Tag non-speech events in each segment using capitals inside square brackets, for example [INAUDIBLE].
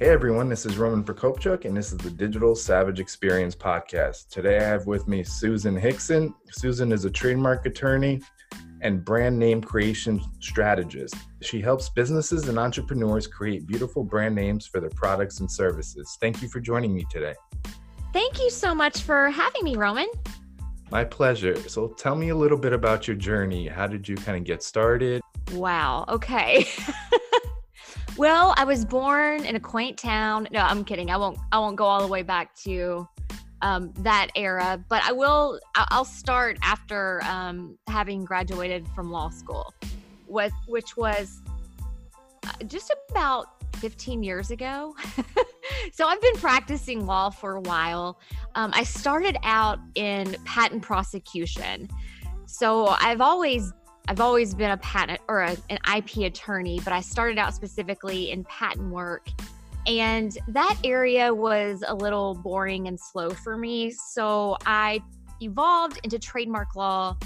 Hey everyone, this is Roman Prokopchuk, and this is the Digital Savage Experience Podcast. Today I have with me Susan Hickson. Susan is a trademark attorney and brand name creation strategist. She helps businesses and entrepreneurs create beautiful brand names for their products and services. Thank you for joining me today. Thank you so much for having me, Roman. My pleasure. So tell me a little bit about your journey. How did you kind of get started? Wow. Okay. [LAUGHS] Well, I was born in a quaint town. No, I'm kidding. I won't. I won't go all the way back to um, that era, but I will. I'll start after um, having graduated from law school, with which was uh, just about 15 years ago. [LAUGHS] so I've been practicing law for a while. Um, I started out in patent prosecution. So I've always I've always been a patent or a, an IP attorney, but I started out specifically in patent work. And that area was a little boring and slow for me. So I evolved into trademark law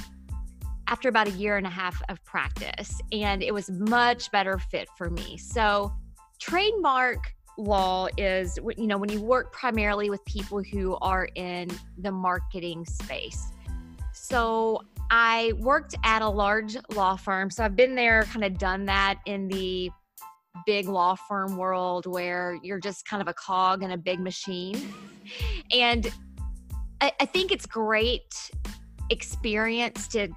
after about a year and a half of practice. And it was much better fit for me. So trademark law is you know when you work primarily with people who are in the marketing space so I worked at a large law firm. So I've been there, kind of done that in the big law firm world where you're just kind of a cog in a big machine. And I, I think it's great experience to,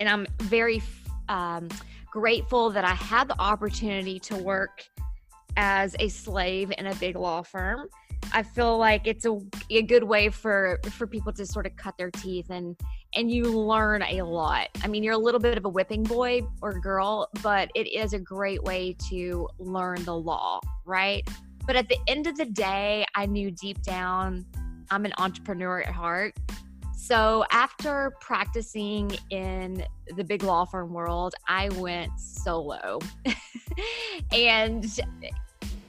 and I'm very um, grateful that I had the opportunity to work as a slave in a big law firm. I feel like it's a, a good way for for people to sort of cut their teeth and and you learn a lot. I mean, you're a little bit of a whipping boy or girl, but it is a great way to learn the law, right? But at the end of the day, I knew deep down I'm an entrepreneur at heart. So after practicing in the big law firm world, I went solo. [LAUGHS] and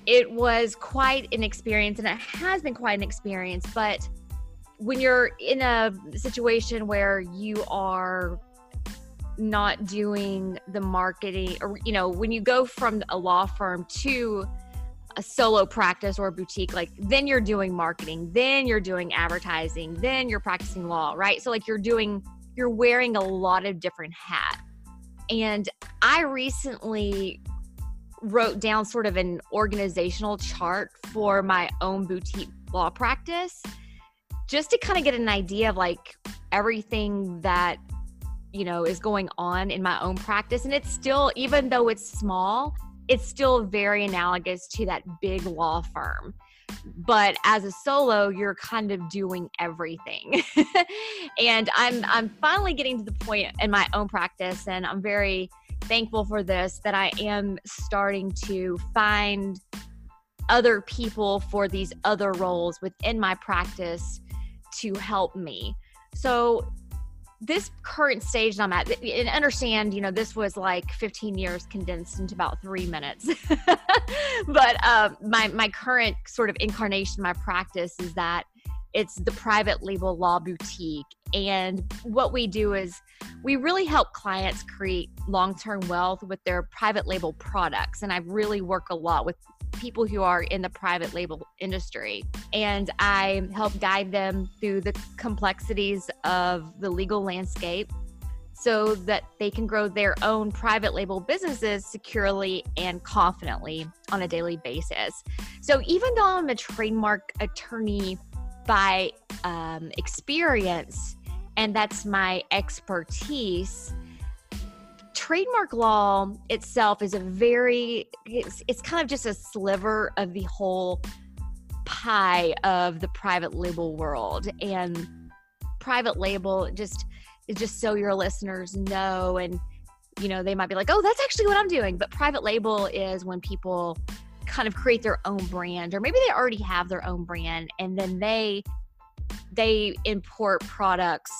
it was quite an experience and it has been quite an experience, but when you're in a situation where you are not doing the marketing or you know when you go from a law firm to a solo practice or a boutique like then you're doing marketing then you're doing advertising then you're practicing law right? So like you're doing you're wearing a lot of different hats. And i recently wrote down sort of an organizational chart for my own boutique law practice just to kind of get an idea of like everything that you know is going on in my own practice and it's still even though it's small it's still very analogous to that big law firm. But as a solo you're kind of doing everything. [LAUGHS] And i'm i'm finally getting to the point in my own practice and i'm very thankful for this that i am starting to find other people for these other roles within my practice to help me. So this current stage that I'm at, and understand, you know, this was like 15 years condensed into about three minutes. [LAUGHS] but uh, my my current sort of incarnation, my practice is that it's the private label law boutique, and what we do is we really help clients create long term wealth with their private label products. And I really work a lot with people who are in the private label industry. And I help guide them through the complexities of the legal landscape so that they can grow their own private label businesses securely and confidently on a daily basis. So even though I'm a trademark attorney by um, experience, and that's my expertise, trademark law itself is a very it's, it's kind of just a sliver of the whole pie of the private label world and private label just just so your listeners know and you know, they might be like, oh, that's actually what I'm doing. But private label is when people kind of create their own brand, or maybe they already have their own brand, and then they they import products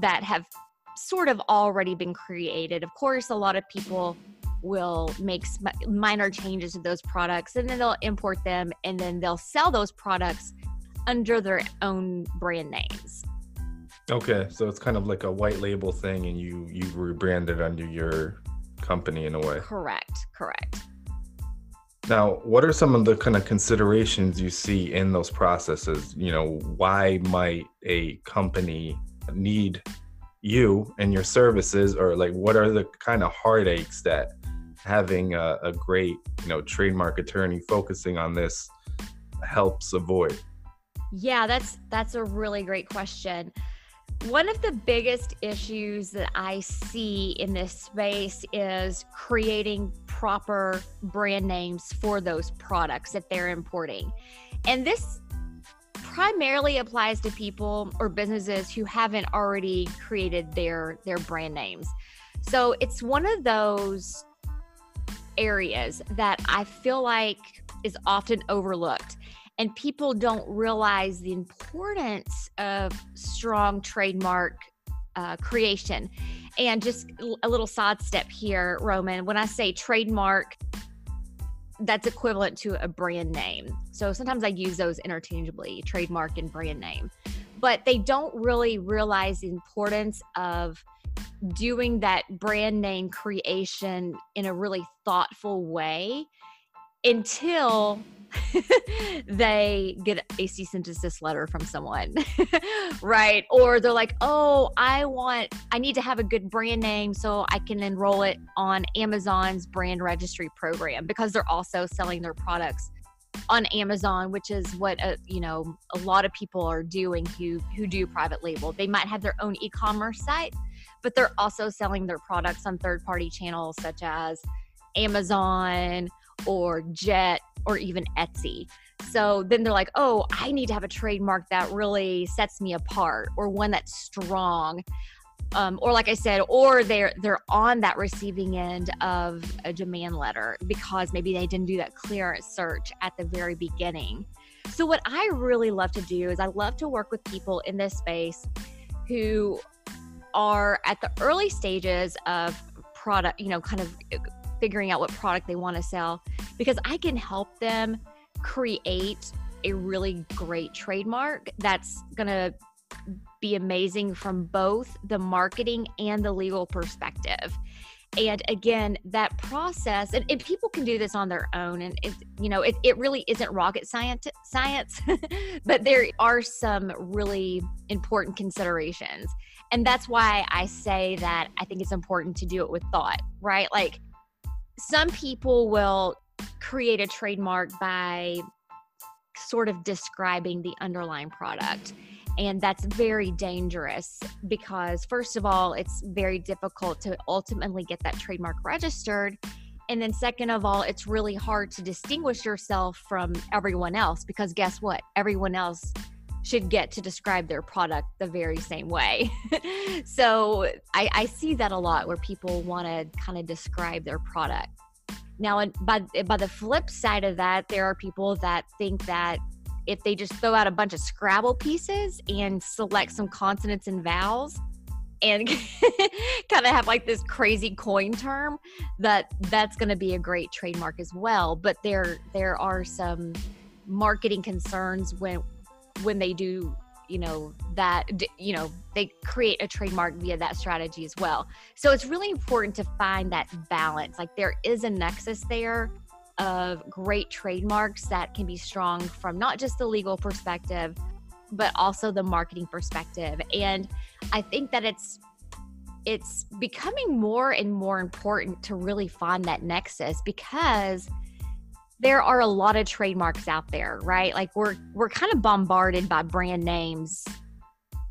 that have sort of already been created. Of course, a lot of people will make minor changes to those products and then they'll import them and then they'll sell those products under their own brand names. Okay, so it's kind of like a white label thing and you you rebranded under your company in a way. Correct, correct. Now, what are some of the kind of considerations you see in those processes? You know, why might a company need you and your services? Or like what are the kind of heartaches that having a, a great you know trademark attorney focusing on this helps avoid? Yeah that's that's a really great question one of the biggest issues that I see in this space is creating proper brand names for those products that they're importing. And this primarily applies to people or businesses who haven't already created their their brand names. So it's one of those areas that I feel like is often overlooked and people don't realize the importance of strong trademark uh, creation. And just a little sidestep here, Roman, when I say trademark, that's equivalent to a brand name. So sometimes I use those interchangeably, trademark and brand name. But they don't really realize the importance of doing that brand name creation in a really thoughtful way until [LAUGHS] they get a cease and desist letter from someone, [LAUGHS] right? Or they're like, oh, I want, I need to have a good brand name so I can enroll it on Amazon's brand registry program because they're also selling their products on Amazon, which is what uh, you know a lot of people are doing who who do private label. They might have their own e-commerce site, but they're also selling their products on third-party channels such as Amazon or Jet or even Etsy. So then they're like, "Oh, I need to have a trademark that really sets me apart or one that's strong." Um, or like I said, or they're they're on that receiving end of a demand letter because maybe they didn't do that clearance search at the very beginning. So what I really love to do is I love to work with people in this space who are at the early stages of product, you know, kind of figuring out what product they want to sell because I can help them create a really great trademark that's going to be amazing from both the marketing and the legal perspective. And again, that process, and, and people can do this on their own, and it, you know, it, it really isn't rocket science, science, [LAUGHS] but there are some really important considerations, and that's why I say that I think it's important to do it with thought, right? Like, some people will create a trademark by sort of describing the underlying product and that's very dangerous because, first of all, it's very difficult to ultimately get that trademark registered. And then, second of all, it's really hard to distinguish yourself from everyone else because guess what? Everyone else should get to describe their product the very same way. [LAUGHS] so I, I, see that a lot where people want to kind of describe their product. Now, by, by the flip side of that, there are people that think that if they just throw out a bunch of Scrabble pieces and select some consonants and vowels and [LAUGHS] kind of have like this crazy coin term that that's going to be a great trademark as well but there there are some marketing concerns when when they do you know that you know they create a trademark via that strategy as well so it's really important to find that balance like there is a nexus there of great trademarks that can be strong from not just the legal perspective, but also the marketing perspective. And I think that it's it's becoming more and more important to really find that nexus because there are a lot of trademarks out there, right? Like we're we're kind of bombarded by brand names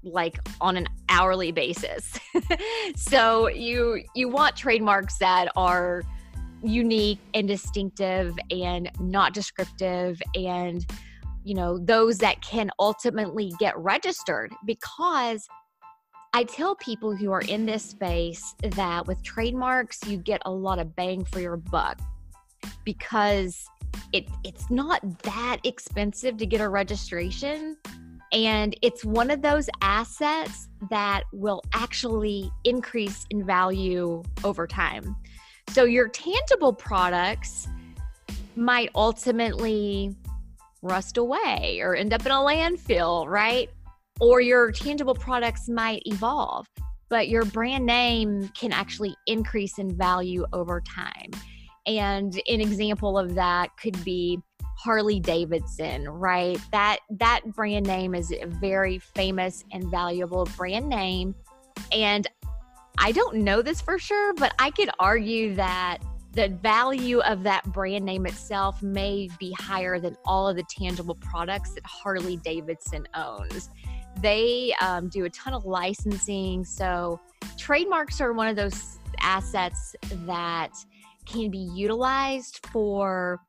like on an hourly basis. [LAUGHS] so you you want trademarks that are unique and distinctive and not descriptive and you know those that can ultimately get registered because I tell people who are in this space that with trademarks, you get a lot of bang for your buck because it it's not that expensive to get a registration and it's one of those assets that will actually increase in value over time. So your tangible products might ultimately rust away or end up in a landfill, right? Or your tangible products might evolve, but your brand name can actually increase in value over time. And an example of that could be Harley Davidson, right? That that brand name is a very famous and valuable brand name. And I don't know this for sure, but I could argue that the value of that brand name itself may be higher than all of the tangible products that Harley Davidson owns. They um, do a ton of licensing. So, trademarks are one of those assets that can be utilized for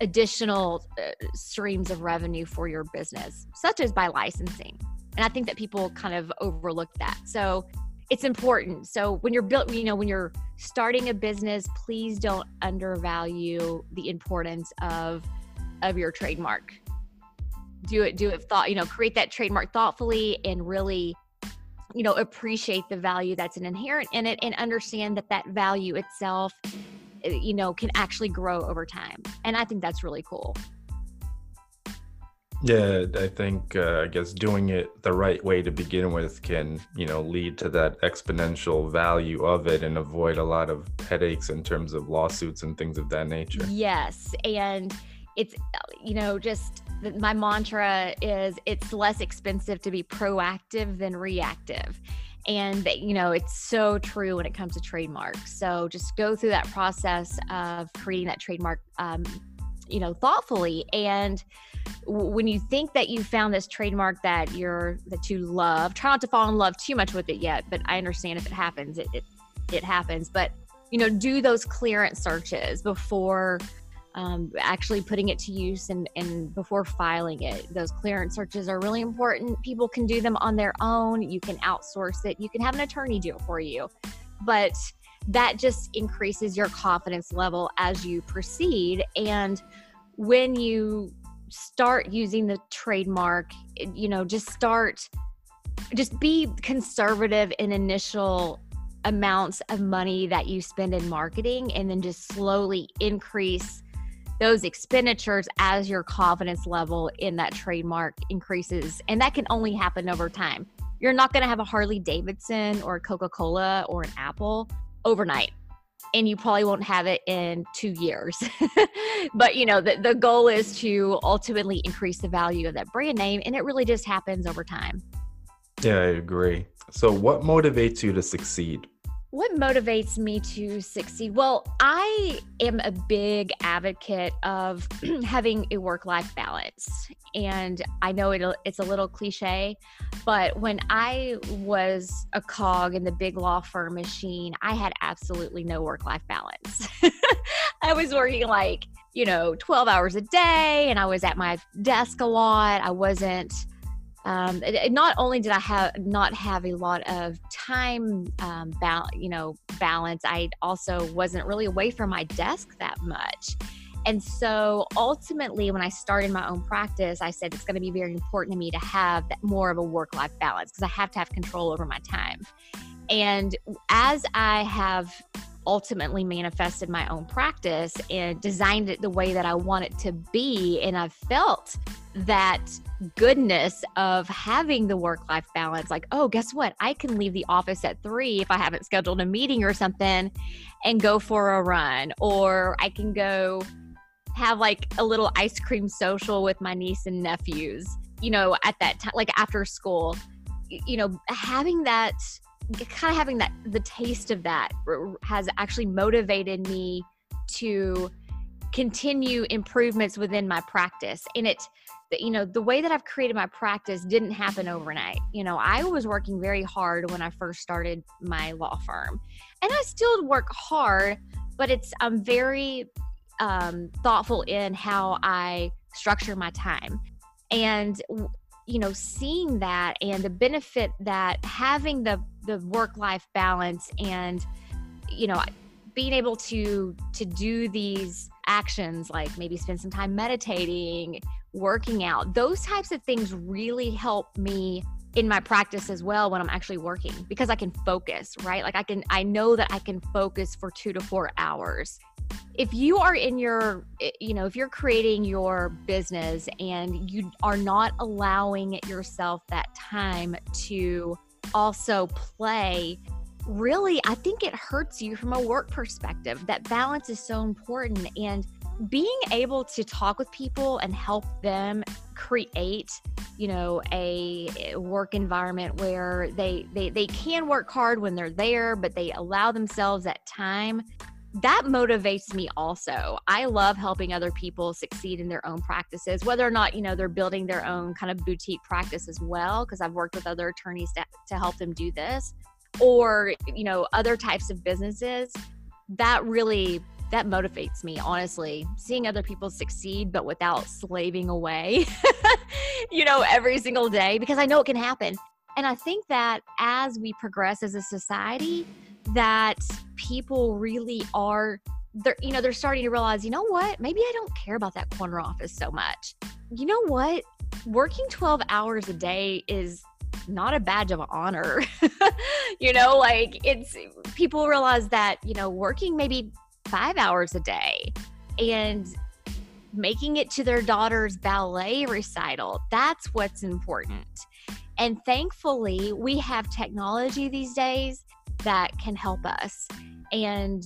additional uh, streams of revenue for your business, such as by licensing. And I think that people kind of overlook that. So it's important. So when you're built, you know, when you're starting a business, please don't undervalue the importance of of your trademark. Do it, do it thought, you know, create that trademark thoughtfully and really you know appreciate the value that's an inherent in it and understand that that value itself eh, you know can actually grow over time. And i think that's really cool. Yeah i think uh, i guess doing it the right way to begin with can you know lead to that exponential value of it and avoid a lot of headaches in terms of lawsuits and things of that nature. Yes and it's you know just my mantra is it's less expensive to be proactive than reactive. And you know it's so true when it comes to trademarks. So just go through that process of creating that trademark um, you know thoughtfully. And when you think that you found this trademark that you're that you love try not to fall in love too much with it yet but i understand if it happens it, it, it happens. But you know do those clearance searches before um, actually putting it to use and, and before filing it. Those clearance searches are really important. People can do them on their own. You can outsource it. You can have an attorney do it for you. But that just increases your confidence level as you proceed. And when you start using the trademark, you know, just start, just be conservative in initial amounts of money that you spend in marketing and then just slowly increase those expenditures as your confidence level in that trademark increases. And that can only happen over time. You're not going to have a Harley Davidson or Coca Cola or an Apple overnight. And you probably won't have it in two years. [LAUGHS] but, you know, the, the goal is to ultimately increase the value of that brand name. And it really just happens over time. Yeah, I agree. So, what motivates you to succeed? What motivates me to succeed? Well, I am a big advocate of [CLEARS THROAT] having a work life balance. And I know it, it's a little cliche, but when I was a cog in the big law firm machine, I had absolutely no work life balance. [LAUGHS] I was working like, you know, 12 hours a day and I was at my desk a lot. I wasn't um, not only did I have not have a lot of time, um, ba- you know, balance, I also wasn't really away from my desk that much. And so ultimately, when I started my own practice, I said it's going to be very important to me to have more of a work life balance because I have to have control over my time. And as I have ultimately manifested my own practice and designed it the way that I want it to be, and I've felt that goodness of having the work life balance. Like, oh, guess what? I can leave the office at three if I haven't scheduled a meeting or something and go for a run, or I can go have like a little ice cream social with my niece and nephews, you know, at that time, like after school, you know, having that kind of having that the taste of that has actually motivated me to continue improvements within my practice. And it you know the way that i've created my practice didn't happen overnight. You know i was working very hard when i first started my law firm. And i still work hard but it's i'm very um, thoughtful in how i structure my time. And you know seeing that and the benefit that having the the work life balance and you know being able to to do these actions like maybe spend some time meditating working out those types of things really help me in my practice as well when I'm actually working because I can focus, right? Like I can, I know that I can focus for two to four hours. If you are in your, eh, you know, if you're creating your business and you are not allowing yourself that time to also play, really, I think it hurts you from a work perspective. That balance is so important. And being able to talk with people and help them create you know a work environment where they they they can work hard when they're there but they allow themselves that time that motivates me also. I love helping other people succeed in their own practices whether or not you know they're building their own kind of boutique practice as well because i've worked with other attorneys to, to help them do this or you know other types of businesses. That really that motivates me honestly. Seeing other people succeed but without slaving away [LAUGHS] you know every single day because i know it can happen. And i think that as we progress as a society that people really are they're you know they're starting to realize you know what maybe i don't care about that corner office so much you know what working 12 hours a day is not a badge of honor [LAUGHS] you know like it's people realize that you know working maybe five hours a day and making it to their daughter's ballet recital. That's what's important. And thankfully, we have technology these days that can help us. And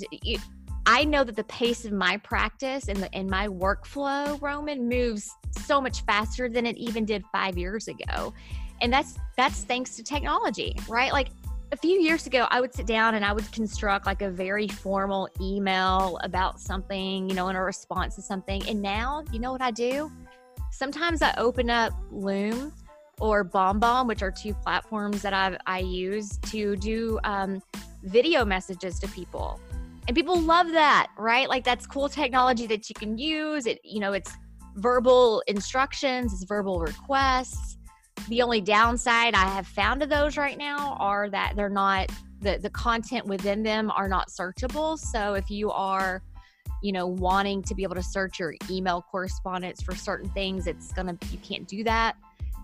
I know that the pace of my practice and the in my workflow, Roman, moves so much faster than it even did five years ago. And that's that's thanks to technology, right? Like a few years ago, I would sit down and I would construct like a very formal email about something, you know, in a response to something. And now, you know what I do? Sometimes I open up Loom or BombBomb, which are two platforms that I I use to do um, video messages to people, and people love that, right? Like that's cool technology that you can use. It, you know, it's verbal instructions, it's verbal requests the only downside I have found to those right now are that they're not the the content within them are not searchable. So if you are you know wanting to be able to search your email correspondence for certain things it's gonna you can't do that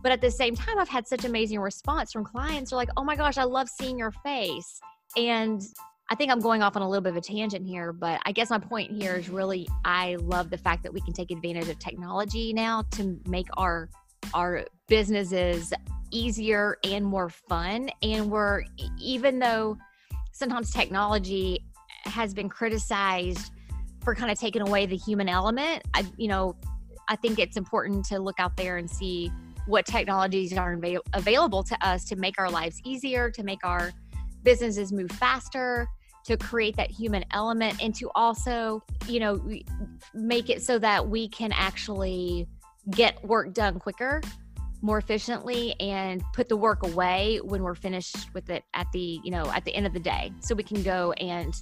but at the same time i've had such amazing response from clients they're like oh my gosh i love seeing your face and i think i'm going off on a little bit of a tangent here but i guess my point here is really i love the fact that we can take advantage of technology now to make our our businesses easier and more fun. And we're, even though sometimes technology has been criticized for kind of taking away the human element, I, you know, I think it's important to look out there and see what technologies are avail- available to us to make our lives easier, to make our businesses move faster, to create that human element, and to also, you know, make it so that we can actually get work done quicker more efficiently and put the work away when we're finished with it at the you know at the end of the day. So we can go and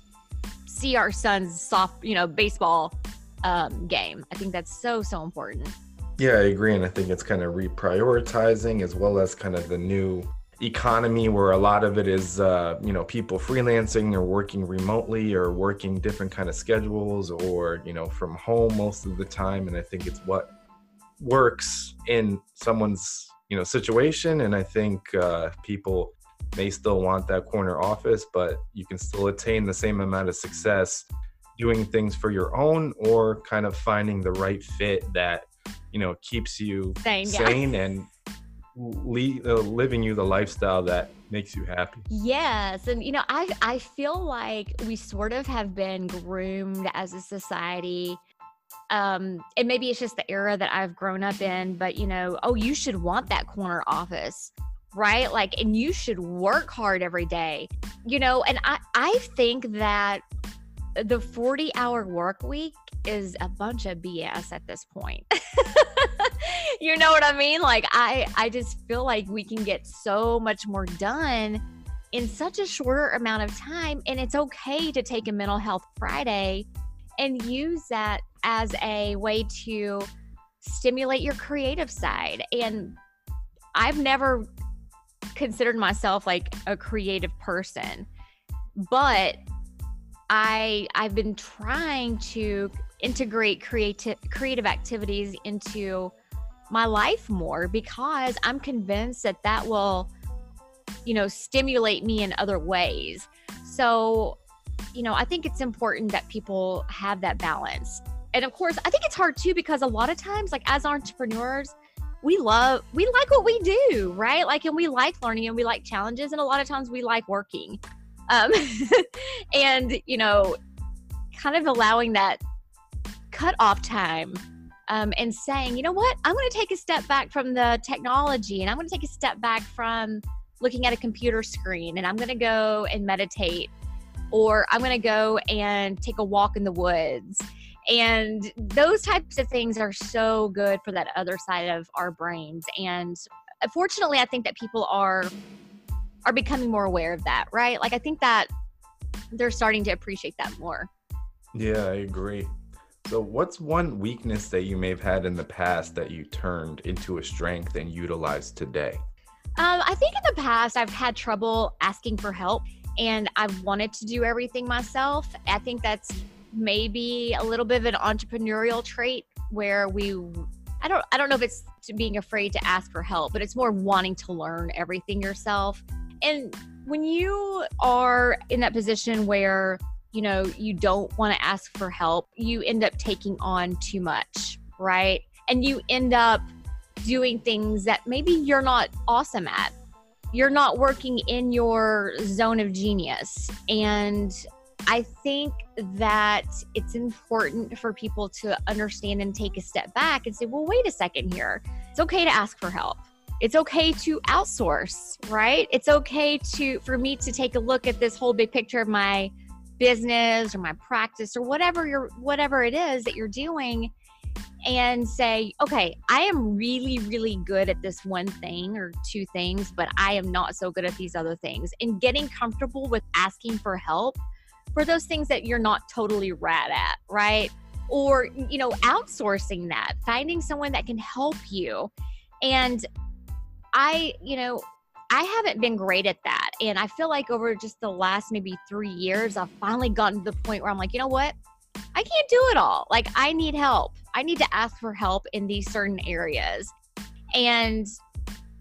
see our son's soft you know baseball um, game. I think that's so so important yeah i agree and i think it's kind of reprioritizing as well as kind of the new economy where a lot of it is uh, you know people freelancing or working remotely or working different kind of schedules or you know from home most of the time and i think it's what works in someone's you know situation and i think uh, people may still want that corner office but you can still attain the same amount of success doing things for your own or kind of finding the right fit that you know keeps you sane, sane yeah. and le- uh, living you the lifestyle that makes you happy. Yes, and you know, I I feel like we sort of have been groomed as a society um, and maybe it's just the era that I've grown up in, but you know, oh, you should want that corner office, right? Like, and you should work hard every day, you know. And I, I think that the 40 hour work week is a bunch of BS at this point. [LAUGHS] you know what I mean? Like, I, I just feel like we can get so much more done in such a shorter amount of time. And it's okay to take a mental health Friday and use that as a way to stimulate your creative side. And I've never considered myself like a creative person, but I I've been trying to integrate creative creative activities into my life more because I'm convinced that that will you know stimulate me in other ways. So, you know, I think it's important that people have that balance. And of course, I think it's hard too because a lot of times like as entrepreneurs, we love we like what we do right like and we like learning and we like challenges and a lot of times we like working um [LAUGHS] and you know kind of allowing that cut off time um, and saying you know what i'm going to take a step back from the technology and i'm going to take a step back from looking at a computer screen and i'm going to go and meditate or i'm going to go and take a walk in the woods and those types of things are so good for that other side of our brains. And fortunately, I think that people are are becoming more aware of that, right? Like I think that they're starting to appreciate that more. Yeah, I agree. So, what's one weakness that you may have had in the past that you turned into a strength and utilized today? Um, I think in the past I've had trouble asking for help and I've wanted to do everything myself. I think that's maybe a little bit of an entrepreneurial trait where we I don't I don't know if it's being afraid to ask for help, but it's more wanting to learn everything yourself. And when you are in that position where, you know, you don't want to ask for help, you end up taking on too much, right? And you end up doing things that maybe you're not awesome at. You're not working in your zone of genius. And I think that it's important for people to understand and take a step back and say, well, wait a second here. It's okay to ask for help. It's okay to outsource, right? It's okay to for me to take a look at this whole big picture of my business or my practice or whatever you're whatever it is that you're doing and say, okay, I am really, really good at this one thing or two things, but I am not so good at these other things. And getting comfortable with asking for help for those things that you're not totally rad at, right? Or, you know, outsourcing that, finding someone that can help you. And I, you know, I haven't been great at that. And I feel like over just the last maybe three years, I've finally gotten to the point where I'm like, you know what? I can't do it all. Like, I need help. I need to ask for help in these certain areas. And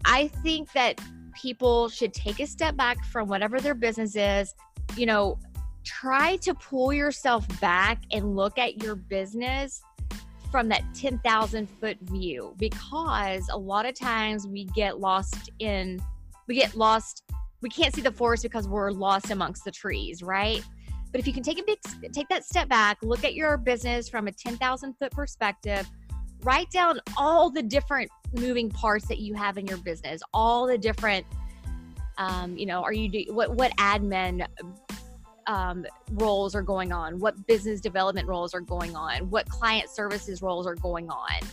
I think that people should take a step back from whatever their business is, you know, try to pull yourself back and look at your business from that 10,000 foot view because a lot of times we get lost in, we get lost, we can't see the forest because we're lost amongst the trees, right? But if you can take a big, take that step back, look at your business from a 10,000 foot perspective, write down all the different moving parts that you have in your business, all the different, um, you know, are you do what what admin um, roles are going on, what business development roles are going on, what client services roles are going on,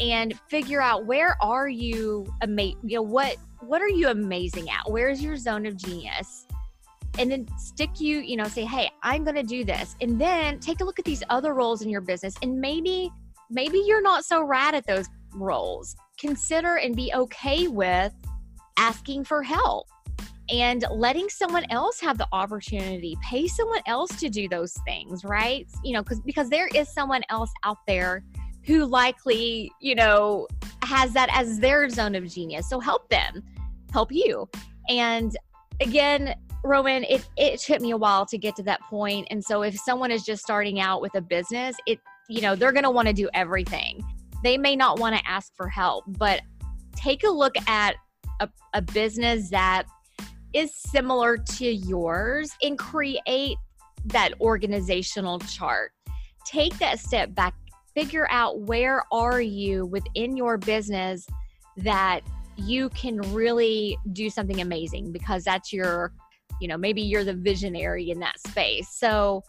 and figure out where are you amazing you know what what are you amazing at? Where's your zone of genius? And then stick you, you know, say, "Hey, I'm going to do this." And then take a look at these other roles in your business and maybe maybe you're not so rad at those roles. Consider and be okay with asking for help and letting someone else have the opportunity pay someone else to do those things right you know because because there is someone else out there who likely you know has that as their zone of genius. So help them help you. And again roman it it took me a while to get to that point. And so if someone is just starting out with a business it you know they're going to want to do everything. They may not want to ask for help but take a look at a, a business that is similar to yours and create that organizational chart. Take that step back, figure out where are you within your business that you can really do something amazing because that's your you know maybe you're the visionary in that space so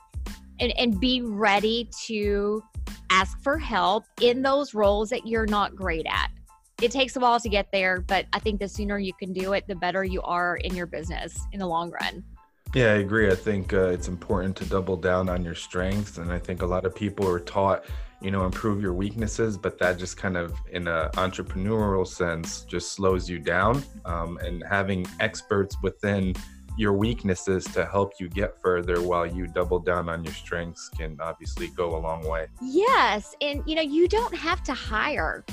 and and be ready to ask for help in those roles that you're not great at it takes a while to get there, but I think the sooner you can do it, the better you are in your business in the long run. Yeah, I agree. I think uh, it's important to double down on your strengths. And I think a lot of people are taught you know improve your weaknesses but that just kind of in an entrepreneurial sense just slows you down um, and having experts within your weaknesses to help you get further while you double down on your strengths can obviously go a long way. Yes and you know you don't have to hire.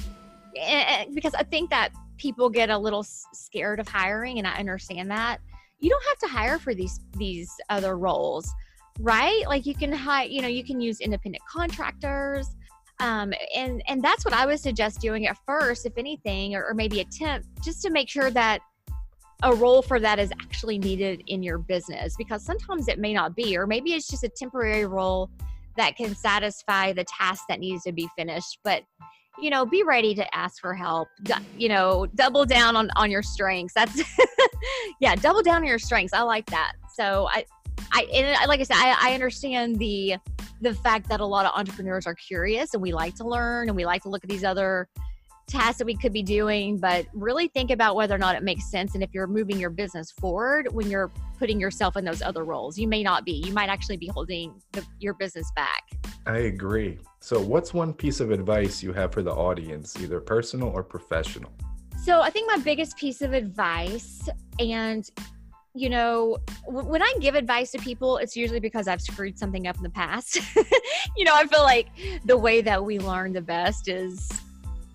Eh, eh, eh, because i think that people get a little scared of hiring and i understand that. You don't have to hire for these these other roles right? Like you can hire you know you can use independent contractors um, and and that's what i would suggest doing at first if anything or, or maybe attempt just to make sure that a role for that is actually needed in your business because sometimes it may not be or maybe it's just a temporary role that can satisfy the task that needs to be finished. But you know be ready to ask for help. You know double down on on your strengths. That's [LAUGHS] yeah double down on your strengths. I like that. So i i and like i said I, I understand the the fact that a lot of entrepreneurs are curious and we like to learn and we like to look at these other tasks that we could be doing, but really think about whether or not it makes sense. And if you're moving your business forward when you're putting yourself in those other roles, you may not be. You might actually be holding the, your business back. I agree. So, what's one piece of advice you have for the audience, either personal or professional? So, I think my biggest piece of advice, and you know, when I give advice to people, it's usually because I've screwed something up in the past. [LAUGHS] you know, I feel like the way that we learn the best is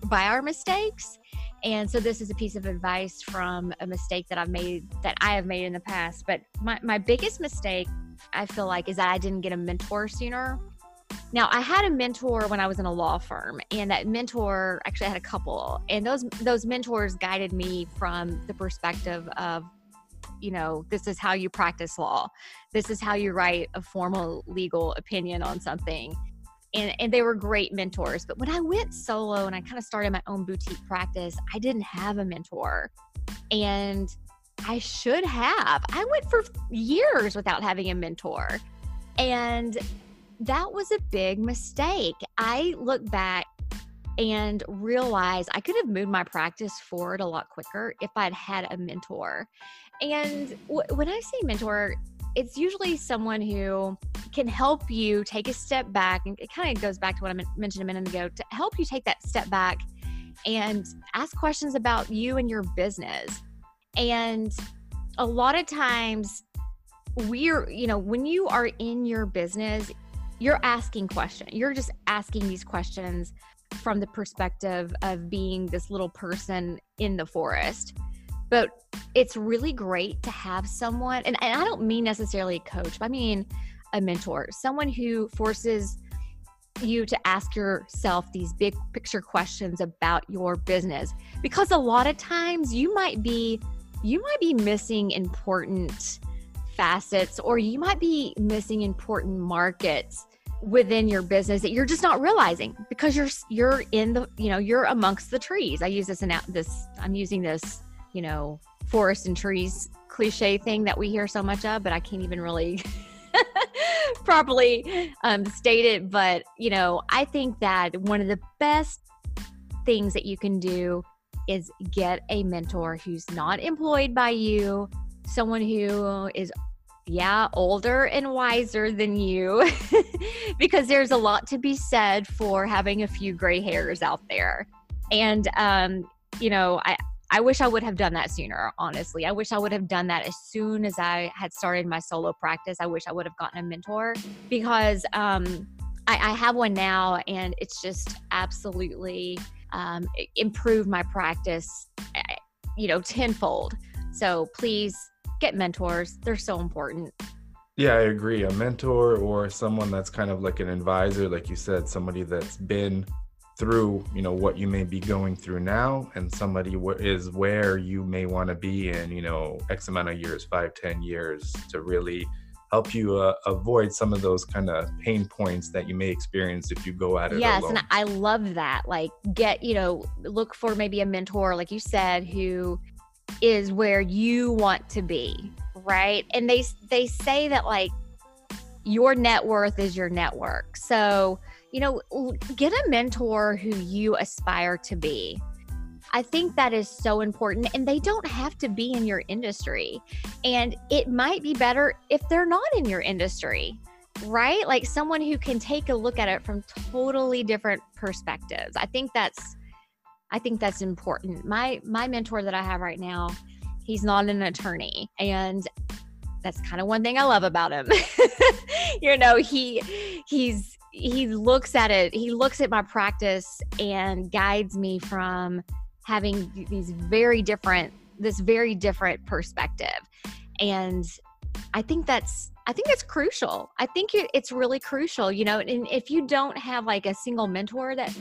by our mistakes. And so this is a piece of advice from a mistake that I've made that I have made in the past. But my, my biggest mistake, I feel like, is that I didn't get a mentor sooner. Now I had a mentor when I was in a law firm, and that mentor actually I had a couple, and those those mentors guided me from the perspective of you know, this is how you practice law. This is how you write a formal legal opinion on something. And, and they were great mentors. But when I went solo and I kind of started my own boutique practice, I didn't have a mentor. And I should have. I went for years without having a mentor. And that was a big mistake. I look back and realize I could have moved my practice forward a lot quicker if I'd had a mentor. And w- when I say mentor, it's usually someone who can help you take a step back. And it kind of goes back to what I mentioned a minute ago to help you take that step back and ask questions about you and your business. And a lot of times, we're, you know, when you are in your business, you're asking questions. You're just asking these questions from the perspective of being this little person in the forest. But it's really great to have someone, and, and I don't mean necessarily a coach, but I mean a mentor, someone who forces you to ask yourself these big picture questions about your business because a lot of times you might be you might be missing important facets or you might be missing important markets within your business that you're just not realizing because you're you're in the you know you're amongst the trees i use this in this i'm using this you know forest and trees cliche thing that we hear so much of, but I can't even really [LAUGHS] properly um, state it. But, you know, I think that one of the best things that you can do is get a mentor who's not employed by you, someone who is yeah, older and wiser than you, [LAUGHS] because there's a lot to be said for having a few gray hairs out there. And, um, you know, I, I wish I would have done that sooner, honestly. I wish I would have done that as soon as I had started my solo practice. I wish I would have gotten a mentor because um, I, I, have one now and it's just absolutely um, improved my practice, eh, you know, tenfold. So please get mentors, they're so important. Yeah, I agree. A mentor or someone that's kind of like an advisor, like you said, somebody that's been through you know what you may be going through now and somebody is where you may want to be in you know x amount of years five ten years to really help you uh, avoid some of those kind of pain points that you may experience if you go at it yes alone. and i love that like get you know look for maybe a mentor like you said who is where you want to be right and they they say that like your net worth is your network so you know, get a mentor who you aspire to be. I think that is so important, and they don't have to be in your industry. And it might be better if they're not in your industry. right? Like someone who can take a look at it from totally different perspectives. I think that's I think that's important. My my mentor that I have right now, he's not an attorney and that's kind of one thing I love about him. [LAUGHS] you know, he he's he looks at it, he looks at my practice and guides me from having these very different this very different perspective. And I think that's I think that's crucial. I think it's really crucial, you know, and if you don't have like a single mentor that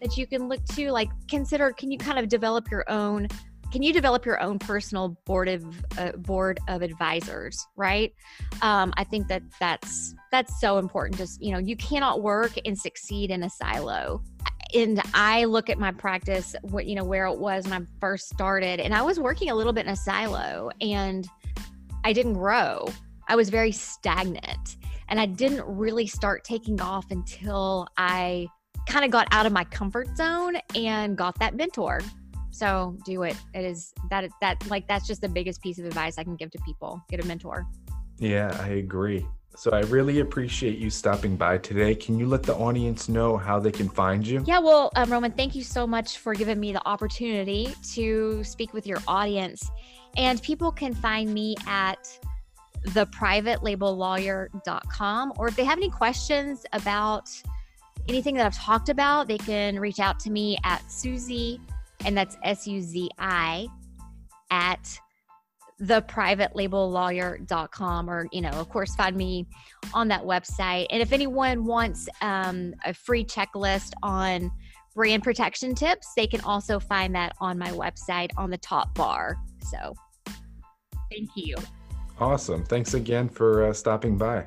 that you can look to, like consider can you kind of develop your own can you develop your own personal board of uh, board of advisors right? Um, i think that that's that's so important. Just you know you cannot work and succeed in a silo. And i look at my practice what you know where it was when i first started and i was working a little bit in a silo and i didn't grow. I was very stagnant and i didn't really start taking off until i kind of got out of my comfort zone and got that mentor so do it. It is that that like that's just the biggest piece of advice I can give to people. Get a mentor. Yeah, I agree. So I really appreciate you stopping by today. Can you let the audience know how they can find you? Yeah, well, um, Roman, thank you so much for giving me the opportunity to speak with your audience. And people can find me at theprivatelabellawyer.com. Or if they have any questions about anything that I've talked about, they can reach out to me at Suzi and that's S U Z I at theprivatelabellawyer.com or you know of course find me on that website. And if anyone wants um, a free checklist on brand protection tips they can also find that on my website on the top bar. So. Thank you. Awesome. Thanks again for uh, stopping by